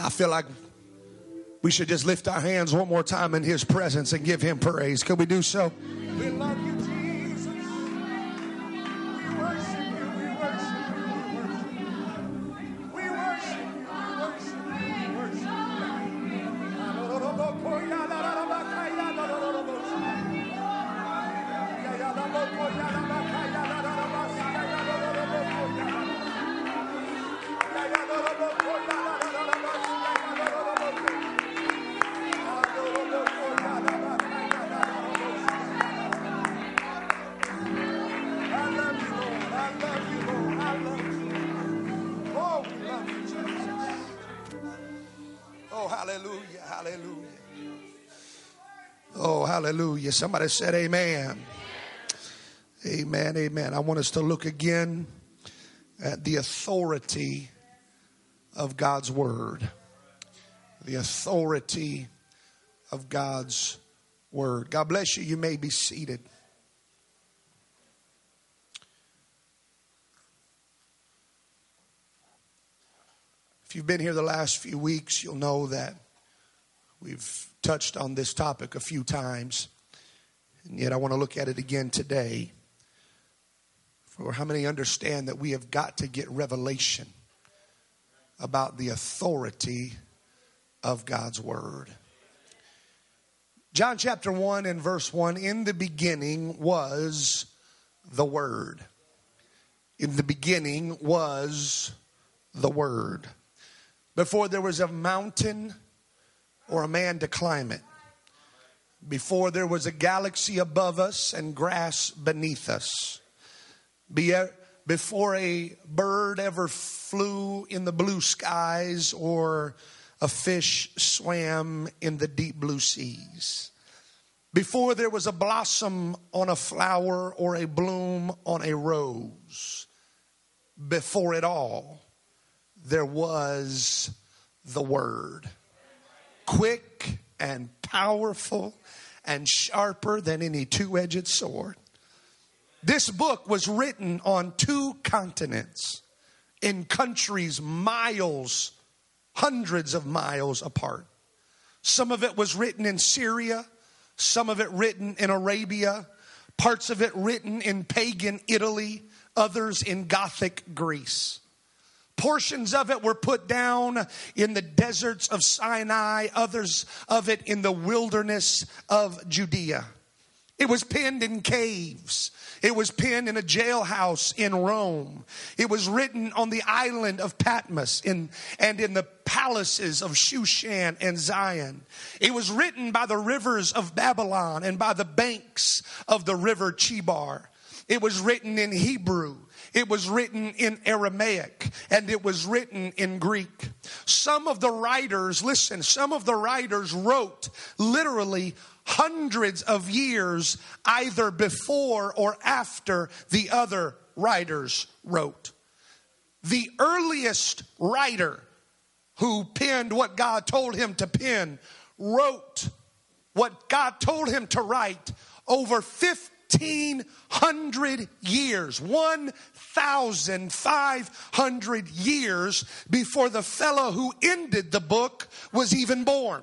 I feel like we should just lift our hands one more time in His presence and give Him praise. Could we do so? Somebody said amen. Amen, amen. I want us to look again at the authority of God's word. The authority of God's word. God bless you. You may be seated. If you've been here the last few weeks, you'll know that we've touched on this topic a few times. And yet I want to look at it again today. For how many understand that we have got to get revelation about the authority of God's word? John chapter 1 and verse 1 In the beginning was the Word. In the beginning was the Word. Before there was a mountain or a man to climb it. Before there was a galaxy above us and grass beneath us. Before a bird ever flew in the blue skies or a fish swam in the deep blue seas. Before there was a blossom on a flower or a bloom on a rose. Before it all, there was the Word. Quick and powerful and sharper than any two edged sword. This book was written on two continents in countries miles, hundreds of miles apart. Some of it was written in Syria, some of it written in Arabia, parts of it written in pagan Italy, others in Gothic Greece. Portions of it were put down in the deserts of Sinai, others of it in the wilderness of Judea. It was penned in caves. It was penned in a jailhouse in Rome. It was written on the island of Patmos in, and in the palaces of Shushan and Zion. It was written by the rivers of Babylon and by the banks of the river Chebar. It was written in Hebrew. It was written in Aramaic and it was written in Greek. Some of the writers, listen, some of the writers wrote literally hundreds of years either before or after the other writers wrote. The earliest writer who penned what God told him to pen wrote what God told him to write over 1500 years, 1,500 years before the fellow who ended the book was even born.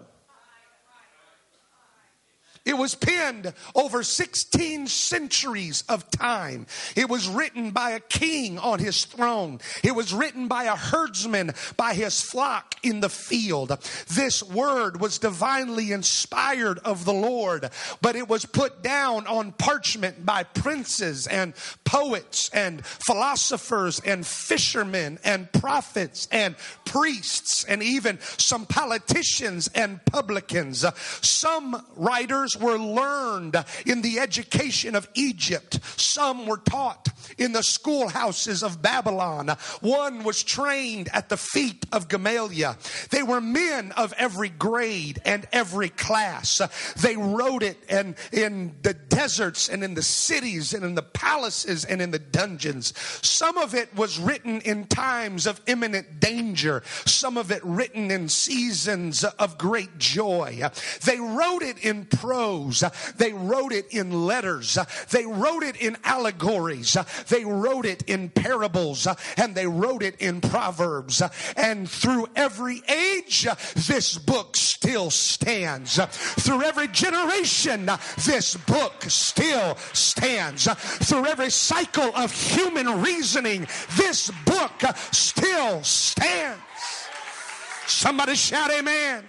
It was penned over 16 centuries of time. It was written by a king on his throne. It was written by a herdsman by his flock in the field. This word was divinely inspired of the Lord, but it was put down on parchment by princes and poets and philosophers and fishermen and prophets and priests and even some politicians and publicans. Some writers were learned in the education of Egypt. Some were taught in the schoolhouses of Babylon. One was trained at the feet of Gamaliel. They were men of every grade and every class. They wrote it and in the deserts and in the cities and in the palaces and in the dungeons. Some of it was written in times of imminent danger. Some of it written in seasons of great joy. They wrote it in prose prose. They wrote it in letters. They wrote it in allegories. They wrote it in parables. And they wrote it in proverbs. And through every age, this book still stands. Through every generation, this book still stands. Through every cycle of human reasoning, this book still stands. Somebody shout amen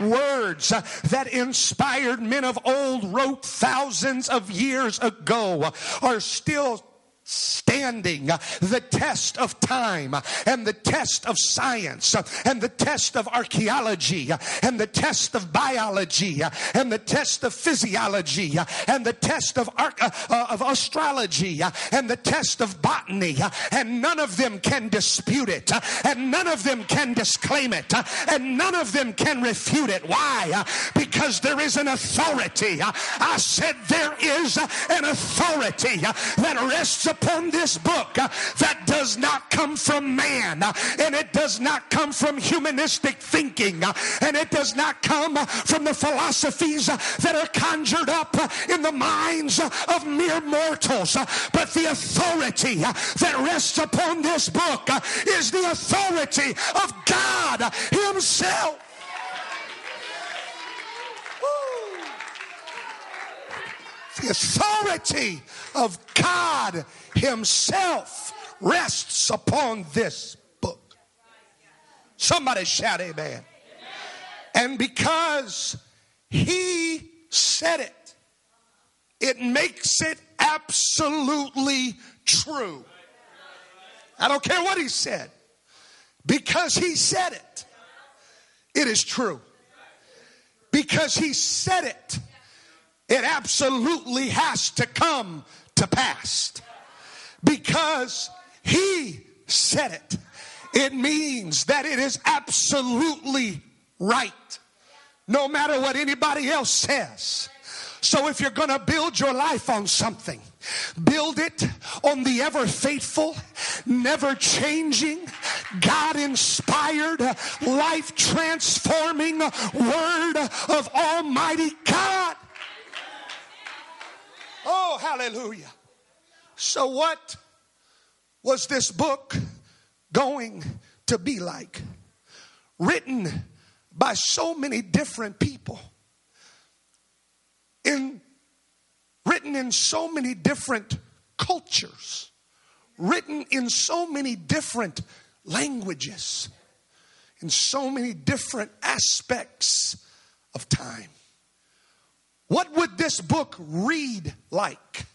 words that inspired men of old wrote thousands of years ago are still standing the test of time and the test of science and the test of archaeology and the test of biology and the test of physiology and the test of, uh, of astrology and the test of botany and none of them can dispute it and none of them can disclaim it and none of them can refute it. Why? Because there is an authority. I said there is an authority that rests upon upon this book uh, that does not come from man uh, and it does not come from humanistic thinking uh, and it does not come uh, from the philosophies uh, that are conjured up uh, in the minds of mere mortals. But the authority that rests upon this book is the authority of God Himself. The authority of God Himself rests upon this book. Somebody shout, Amen. And because He said it, it makes it absolutely true. I don't care what He said, because He said it, it is true. Because He said it, it absolutely has to come to pass because he said it. It means that it is absolutely right, no matter what anybody else says. So if you're going to build your life on something, build it on the ever faithful, never changing, God inspired, life transforming word of Almighty God. Oh, hallelujah. So, what was this book going to be like? Written by so many different people, in, written in so many different cultures, written in so many different languages, in so many different aspects of time. What would this book read like?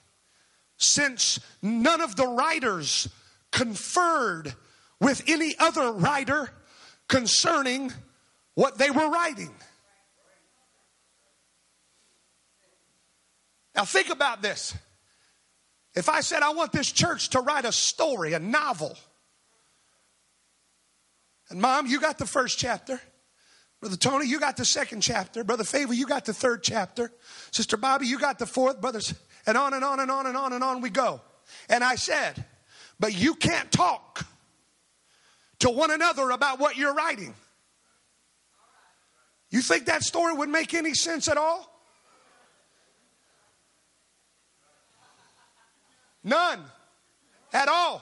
since none of the writers conferred with any other writer concerning what they were writing. Now, think about this. If I said, I want this church to write a story, a novel, and mom, you got the first chapter. Brother Tony, you got the second chapter. Brother Favor, you got the third chapter. Sister Bobby, you got the fourth. Brothers, and on and on and on and on and on we go. And I said, But you can't talk to one another about what you're writing. You think that story would make any sense at all? None at all.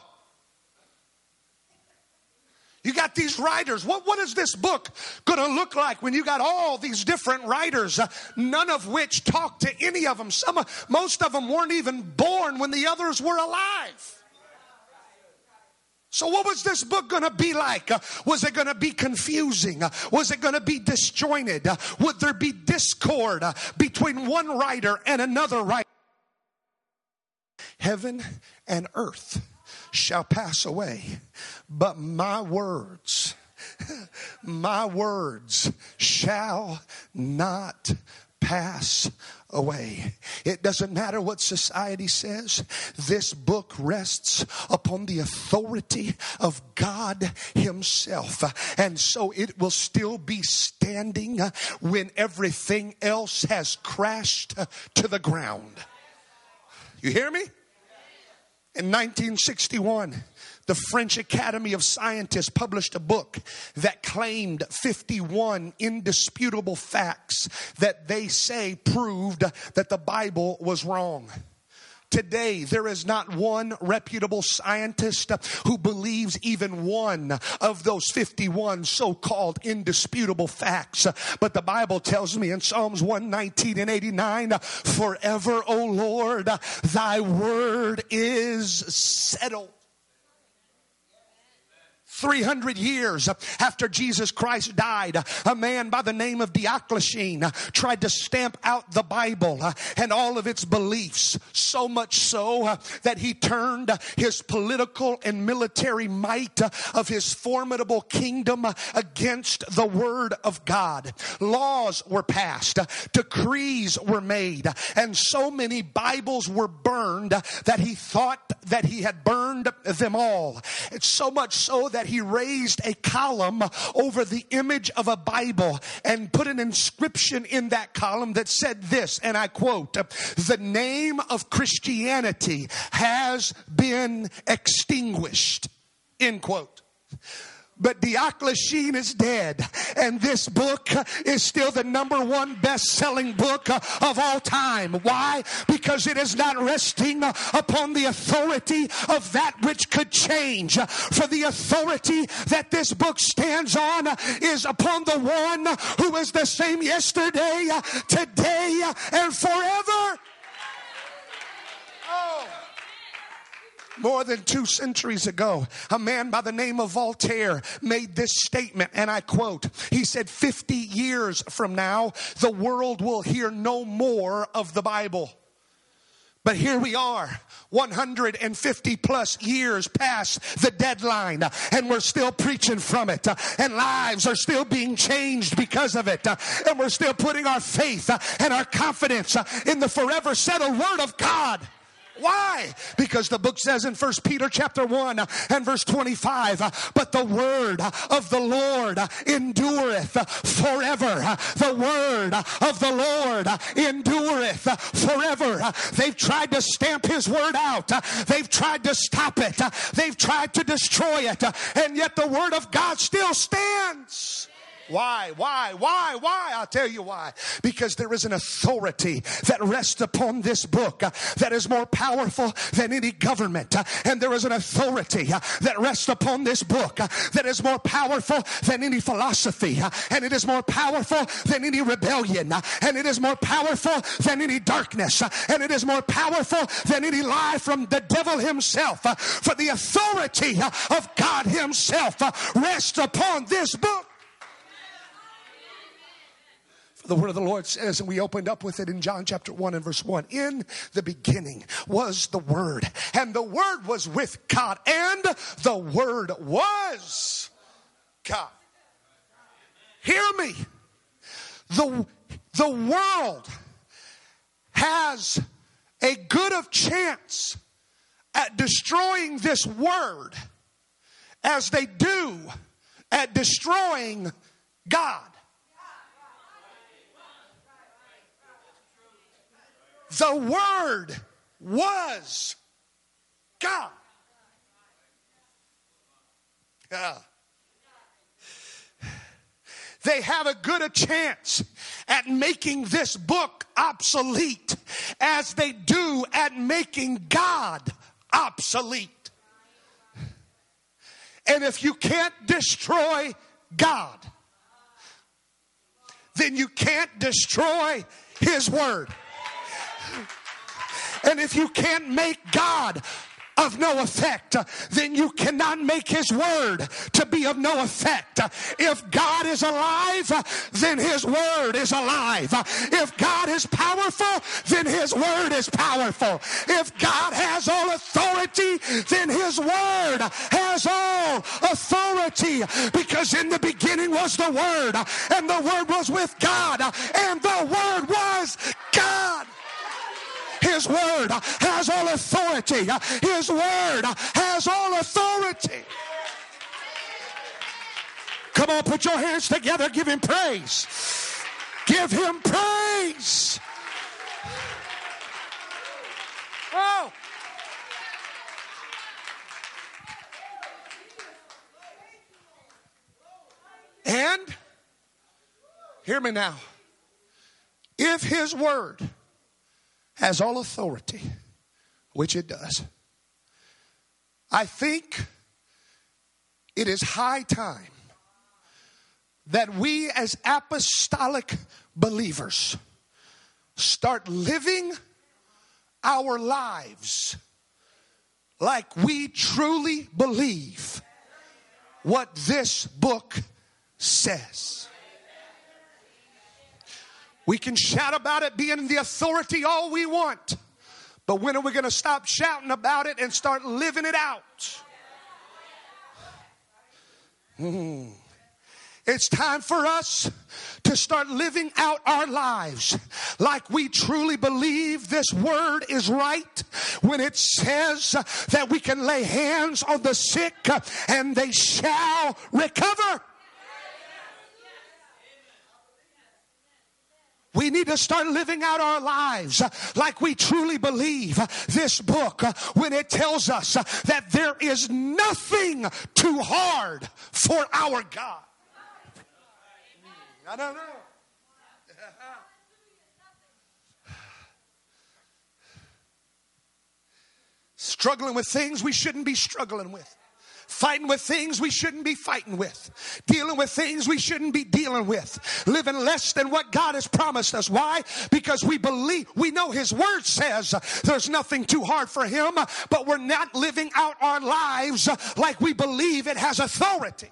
You got these writers. What, what is this book going to look like when you got all these different writers, uh, none of which talked to any of them? Some, most of them weren't even born when the others were alive. So, what was this book going to be like? Uh, was it going to be confusing? Uh, was it going to be disjointed? Uh, would there be discord uh, between one writer and another writer? Heaven and earth shall pass away, but my words, my words shall not pass away. It doesn't matter what society says. This book rests upon the authority of God Himself. And so it will still be standing when everything else has crashed to the ground. You hear me? In 1961, the French Academy of Scientists published a book that claimed 51 indisputable facts that they say proved that the Bible was wrong. Today, there is not one reputable scientist who believes even one of those 51 so called indisputable facts. But the Bible tells me in Psalms 119 and 89 Forever, O Lord, thy word is settled. 300 years after Jesus Christ died, a man by the name of Diocletian tried to stamp out the Bible and all of its beliefs, so much so that he turned his political and military might of his formidable kingdom against the Word of God. Laws were passed, decrees were made, and so many Bibles were burned that he thought that he had burned them all. It's so much so that he raised a column over the image of a Bible and put an inscription in that column that said this, and I quote, the name of Christianity has been extinguished, end quote. But Diocletian is dead, and this book is still the number one best selling book of all time. Why? Because it is not resting upon the authority of that which could change. For the authority that this book stands on is upon the one who is the same yesterday, today, and forever. Oh. More than two centuries ago, a man by the name of Voltaire made this statement, and I quote He said, 50 years from now, the world will hear no more of the Bible. But here we are, 150 plus years past the deadline, and we're still preaching from it, and lives are still being changed because of it, and we're still putting our faith and our confidence in the forever settled Word of God. Why? Because the book says in First Peter chapter 1 and verse 25, but the word of the Lord endureth forever. The word of the Lord endureth forever. They've tried to stamp his word out. They've tried to stop it. They've tried to destroy it. And yet the word of God still stands. Why? Why? Why? Why? I'll tell you why. Because there is an authority that rests upon this book uh, that is more powerful than any government. Uh, and there is an authority uh, that rests upon this book uh, that is more powerful than any philosophy. Uh, and it is more powerful than any rebellion. Uh, and it is more powerful than any darkness. and it is more powerful than any lie from the devil himself. for the authority of God himself rests upon this book. The word of the Lord says, and we opened up with it in John chapter 1 and verse 1. In the beginning was the Word, and the Word was with God, and the Word was God. Hear me. The, the world has a good of chance at destroying this word as they do at destroying God. The Word was God. Yeah. They have a good a chance at making this book obsolete as they do at making God obsolete. And if you can't destroy God, then you can't destroy His Word. And if you can't make God of no effect, then you cannot make his word to be of no effect. If God is alive, then his word is alive. If God is powerful, then his word is powerful. If God has all authority, then his word has all authority. Because in the beginning was the word, and the word was with God, and the word was God. His word has all authority. His word has all authority. Come on, put your hands together. Give him praise. Give him praise. Oh. And hear me now. If his word has all authority, which it does, I think it is high time that we as apostolic believers start living our lives like we truly believe what this book says. We can shout about it being the authority all we want, but when are we going to stop shouting about it and start living it out? Mm. It's time for us to start living out our lives like we truly believe this word is right when it says that we can lay hands on the sick and they shall recover. We need to start living out our lives like we truly believe this book when it tells us that there is nothing too hard for our God. I don't know. Struggling with things we shouldn't be struggling with fighting with things we shouldn't be fighting with, dealing with things we shouldn't be dealing with, living less than what God has promised us. Why? Because we believe, we know His Word says there's nothing too hard for Him, but we're not living out our lives like we believe it has authority.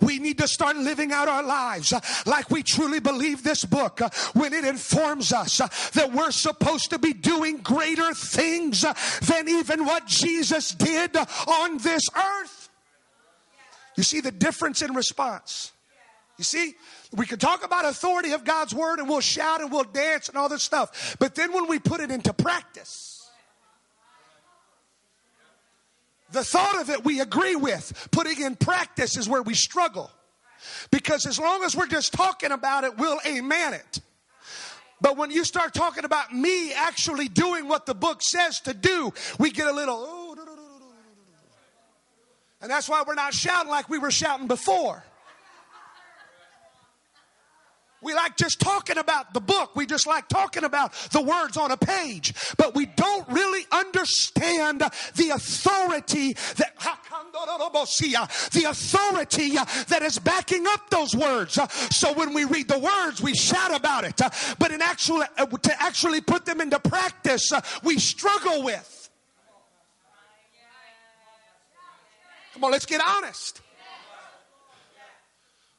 We need to start living out our lives uh, like we truly believe this book uh, when it informs us uh, that we're supposed to be doing greater things than even what Jesus did on this earth. You see the difference in response. You see, we can talk about authority of God's word and we'll shout and we'll dance and all this stuff. But then when we put it into practice, The thought of it we agree with. Putting in practice is where we struggle. Because as long as we're just talking about it, we'll amen it. But when you start talking about me actually doing what the book says to do, we get a little, oh, and that's why we're not shouting like we were shouting before. We like just talking about the book. We just like talking about the words on a page. But we don't really understand the authority that the authority that is backing up those words. So when we read the words, we shout about it. But in actual to actually put them into practice, we struggle with. Come on, let's get honest.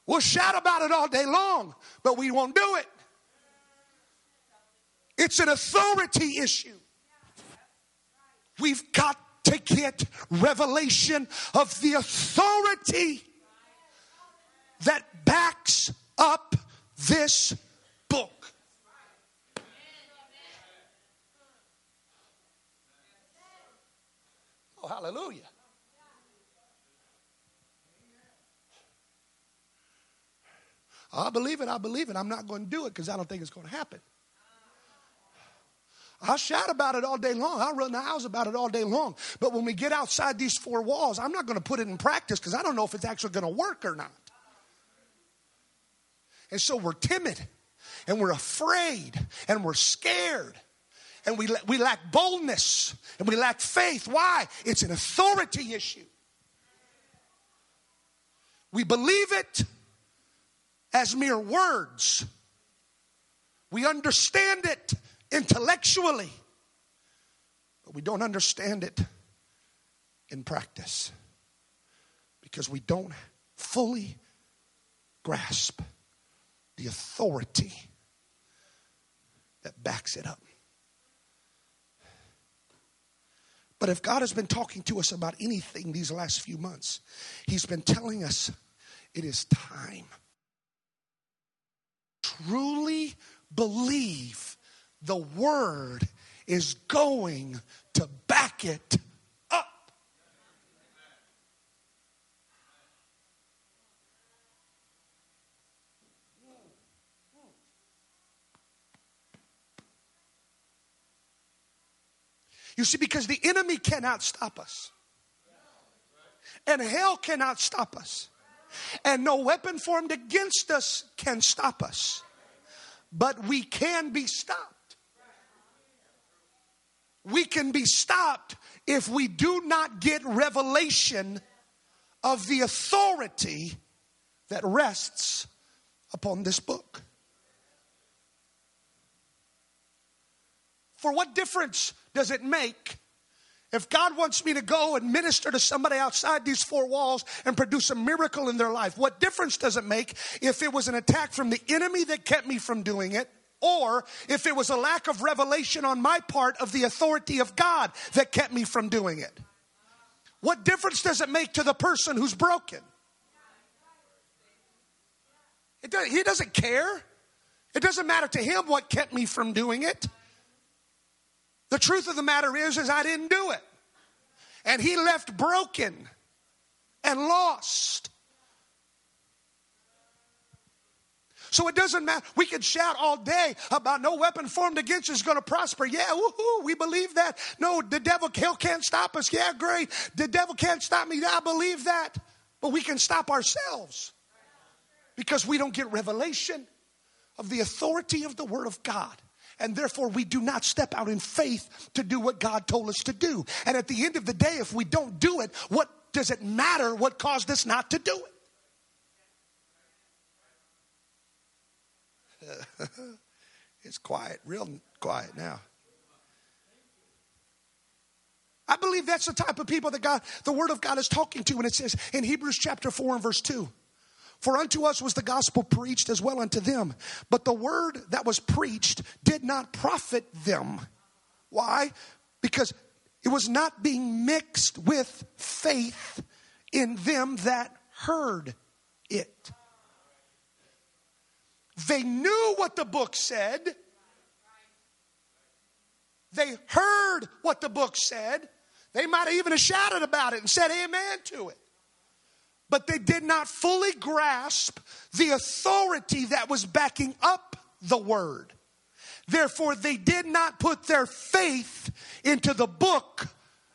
We'll shout about it all day long, but we won't do it. It's an authority issue. We've got to get revelation of the authority that backs up this book. Oh, hallelujah. I believe it, I believe it. I'm not going to do it because I don't think it's going to happen. I'll shout about it all day long. I'll run the house about it all day long. But when we get outside these four walls, I'm not going to put it in practice because I don't know if it's actually going to work or not. And so we're timid and we're afraid and we're scared and we, we lack boldness and we lack faith. Why? It's an authority issue. We believe it as mere words. We understand it intellectually, but we don't understand it in practice because we don't fully grasp the authority that backs it up. But if God has been talking to us about anything these last few months, He's been telling us it is time truly believe the word is going to back it up. You see, because the enemy cannot stop us, and hell cannot stop us. And no weapon formed against us can stop us. But we can be stopped. We can be stopped if we do not get revelation of the authority that rests upon this book. For what difference does it make if God wants me to go and minister to somebody outside these four walls and produce a miracle in their life? What difference does it make if it was an attack from the enemy that kept me from doing it? Or if it was a lack of revelation on my part of the authority of God that kept me from doing it? What difference does it make to the person who's broken? Does, he doesn't care. It doesn't matter to him what kept me from doing it. The truth of the matter is, is I didn't do it. And he left broken and lost. So it doesn't matter. We can shout all day about no weapon formed against us is going to prosper. Yeah, woohoo, we believe that. No, the devil hell can't stop us. Yeah, great. The devil can't stop me. I believe that. But we can stop ourselves because we don't get revelation of the authority of the Word of God. And therefore, we do not step out in faith to do what God told us to do. And at the end of the day, if we don't do it, what does it matter what caused us not to do it? it's quiet, real quiet now. I believe that's the type of people that God, the Word of God is talking to when it says in Hebrews chapter 4 and verse 2. For unto us was the gospel preached as well unto them. But the word that was preached did not profit them. Why? Because it was not being mixed with faith in them that heard it. They knew what the book said. They heard what the book said. They might have even shouted about it and said amen to it but they did not fully grasp the authority that was backing up the word. Therefore, they did not put their faith into the book,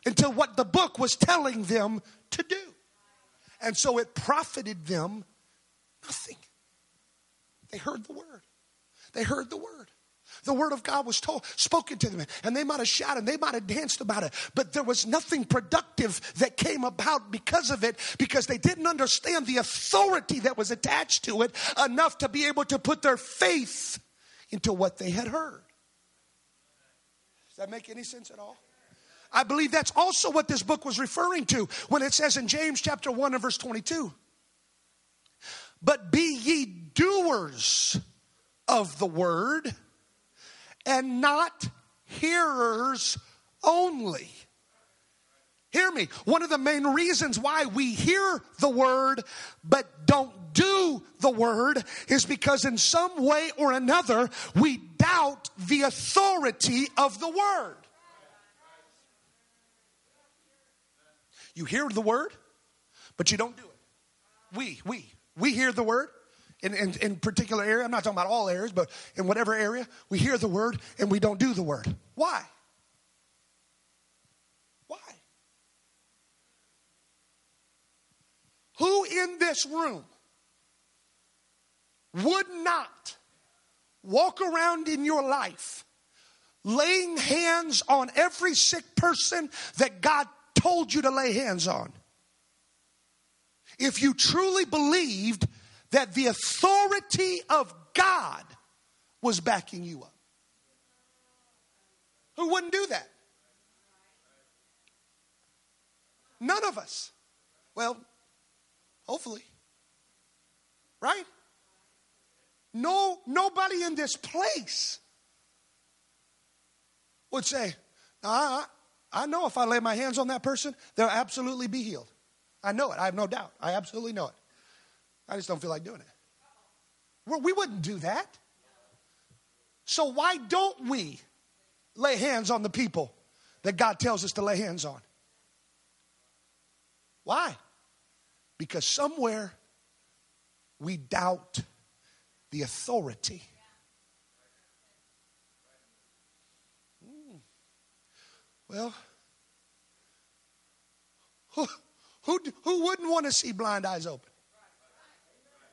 into what the book was telling them to do. And so it profited them nothing. They heard the word. They heard the word. The word of God was told, spoken to them, and they might have shouted, they might have danced about it, but there was nothing productive that came about because of it because they didn't understand the authority that was attached to it enough to be able to put their faith into what they had heard. Does that make any sense at all? I believe that's also what this book was referring to when it says in James chapter 1 and verse 22. But be ye doers of the word and not hearers only. Hear me. One of the main reasons why we hear the word but don't do the word is because in some way or another we doubt the authority of the word. You hear the word, but you don't do it. We, we, we hear the word, in, in, in particular area, I'm not talking about all areas, but in whatever area, we hear the word and we don't do the word. Why? Why? Who in this room would not walk around in your life laying hands on every sick person that God told you to lay hands on? If you truly believed that the authority of God was backing you up. Who wouldn't do that? None of us. Well, hopefully. Right? No, nobody in this place would say, I, I know if I lay my hands on that person, they'll absolutely be healed. I know it. I have no doubt. I absolutely know it. I just don't feel like doing it. Well, we wouldn't do that. So why don't we lay hands on the people that God tells us to lay hands on? Why? Because somewhere we doubt the authority. Hmm. Well, who, who, who wouldn't want to see blind eyes open?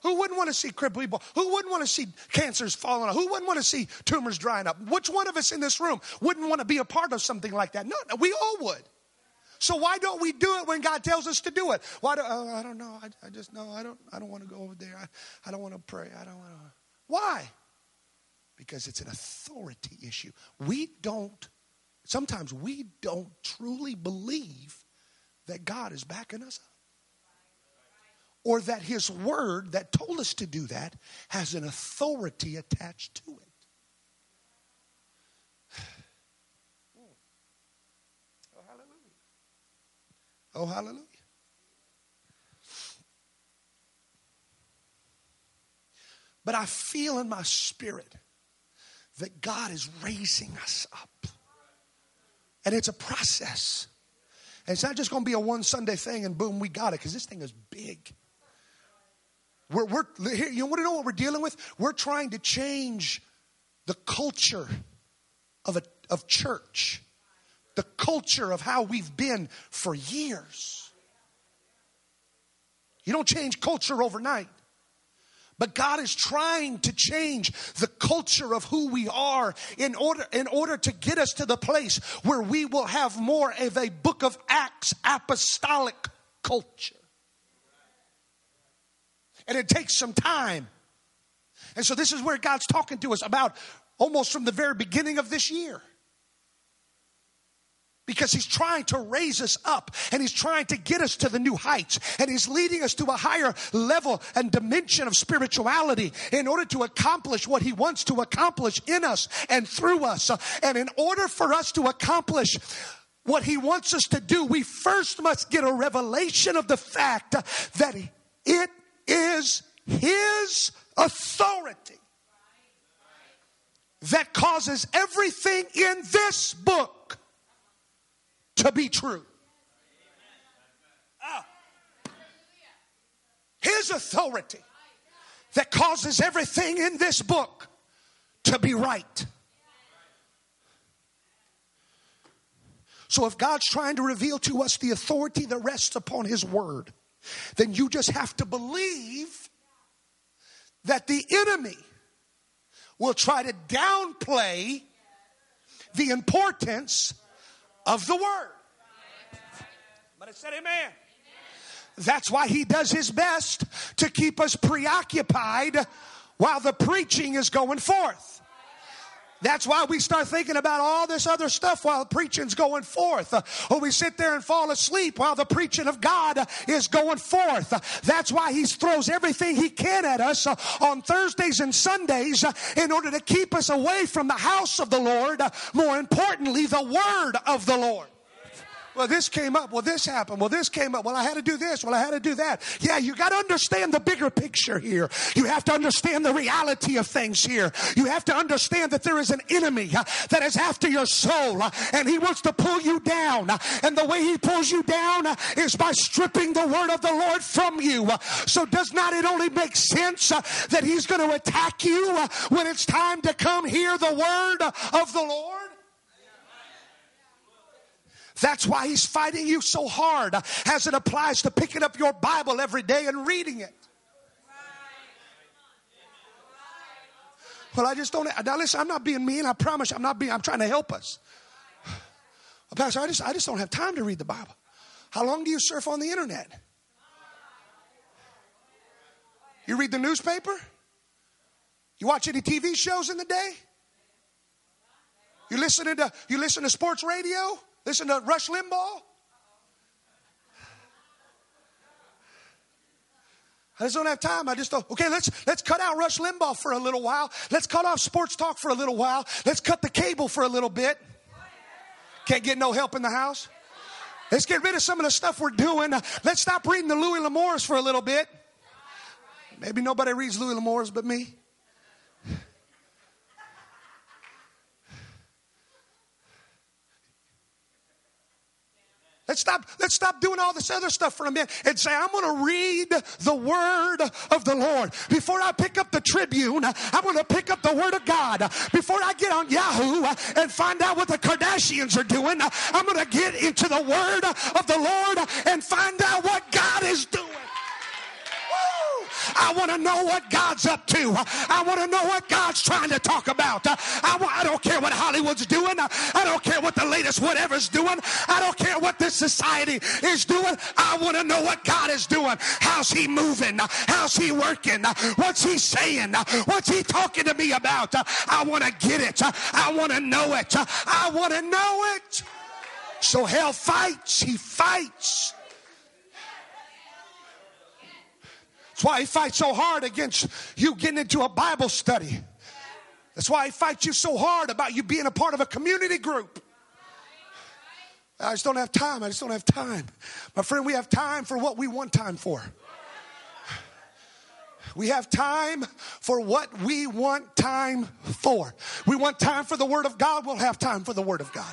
Who wouldn't want to see crippled people? Who wouldn't want to see cancers falling off? Who wouldn't want to see tumors drying up? Which one of us in this room wouldn't want to be a part of something like that? No, no we all would. So why don't we do it when God tells us to do it? Why do oh, I don't know. I, I just know I don't I don't want to go over there. I, I don't want to pray. I don't want to. Why? Because it's an authority issue. We don't sometimes we don't truly believe that God is backing us up. Or that his word that told us to do that has an authority attached to it. Oh, hallelujah. Oh, hallelujah. But I feel in my spirit that God is raising us up. And it's a process. And it's not just going to be a one Sunday thing and boom, we got it, because this thing is big. We're, we're here, you want to know what we're dealing with? We're trying to change the culture of, a, of church the culture of how we've been for years. You don't change culture overnight. But God is trying to change the culture of who we are in order, in order to get us to the place where we will have more of a book of Acts apostolic culture. And it takes some time. And so this is where God's talking to us about almost from the very beginning of this year because he's trying to raise us up and he's trying to get us to the new heights and he's leading us to a higher level and dimension of spirituality in order to accomplish what he wants to accomplish in us and through us. And in order for us to accomplish what he wants us to do, we first must get a revelation of the fact that it is his authority that causes everything in this book to be true. Ah. His authority that causes everything in this book to be right. So, if God's trying to reveal to us the authority that rests upon His Word, then you just have to believe that the enemy will try to downplay the importance of the word. But I said, Amen. That's why he does his best to keep us preoccupied while the preaching is going forth. That's why we start thinking about all this other stuff while preaching's going forth. Or we sit there and fall asleep while the preaching of God is going forth. That's why he throws everything he can at us on Thursdays and Sundays in order to keep us away from the house of the Lord. More importantly, the word of the Lord. Well, this came up. Well, this happened. Well, this came up. Well, I had to do this. Well, I had to do that. Yeah, you got to understand the bigger picture here. You have to understand the reality of things here. You have to understand that there is an enemy uh, that is after your soul uh, and he wants to pull you down. Uh, and the way he pulls you down is by stripping the word of the Lord from you. So does not it only make sense that he's going to attack you when it's time to come hear the word of the Lord? That's why he's fighting you so hard as it applies to picking up your Bible every day and reading it. Well, I just don't. Now, listen, I'm not being mean. I promise I'm not being, I'm trying to help us. Pastor, I just, I just don't have time to read the Bible. How long do you surf on the internet? You read the newspaper? You watch any TV shows in the day? You listen to you listen to sports radio? Listen to Rush Limbaugh. I just don't have time. I just don't. Okay, let's let's cut out Rush Limbaugh for a little while. Let's cut off sports talk for a little while. Let's cut the cable for a little bit. Can't get no help in the house. Let's get rid of some of the stuff we're doing. Let's stop reading the Louis L'Amours for a little bit. Maybe nobody reads Louis L'Amours but me. Let's stop, let's stop doing all this other stuff for a minute and say, I'm going to read the word of the Lord. Before I pick up the Tribune, I'm going to pick up the word of God. Before I get on Yahoo and find out what the Kardashians are doing, I'm going to get into the word of the Lord and find out I want to know what God's up to. I want to know what God's trying to talk about. I, I don't care what Hollywood's doing. I don't care what the latest whatever's doing. I don't care what this society is doing. I want to know what God is doing. How's He moving? How's He working? What's He saying? What's He talking to me about? I want to get it. I want to know it. I want to know it. So hell fights. He fights. That's why he fights so hard against you getting into a Bible study. That's why he fights you so hard about you being a part of a community group. I just don't have time. I just don't have time. My friend, we have time for what we want time for. We have time for what we want time for. We want time for the Word of God, we'll have time for the Word of God.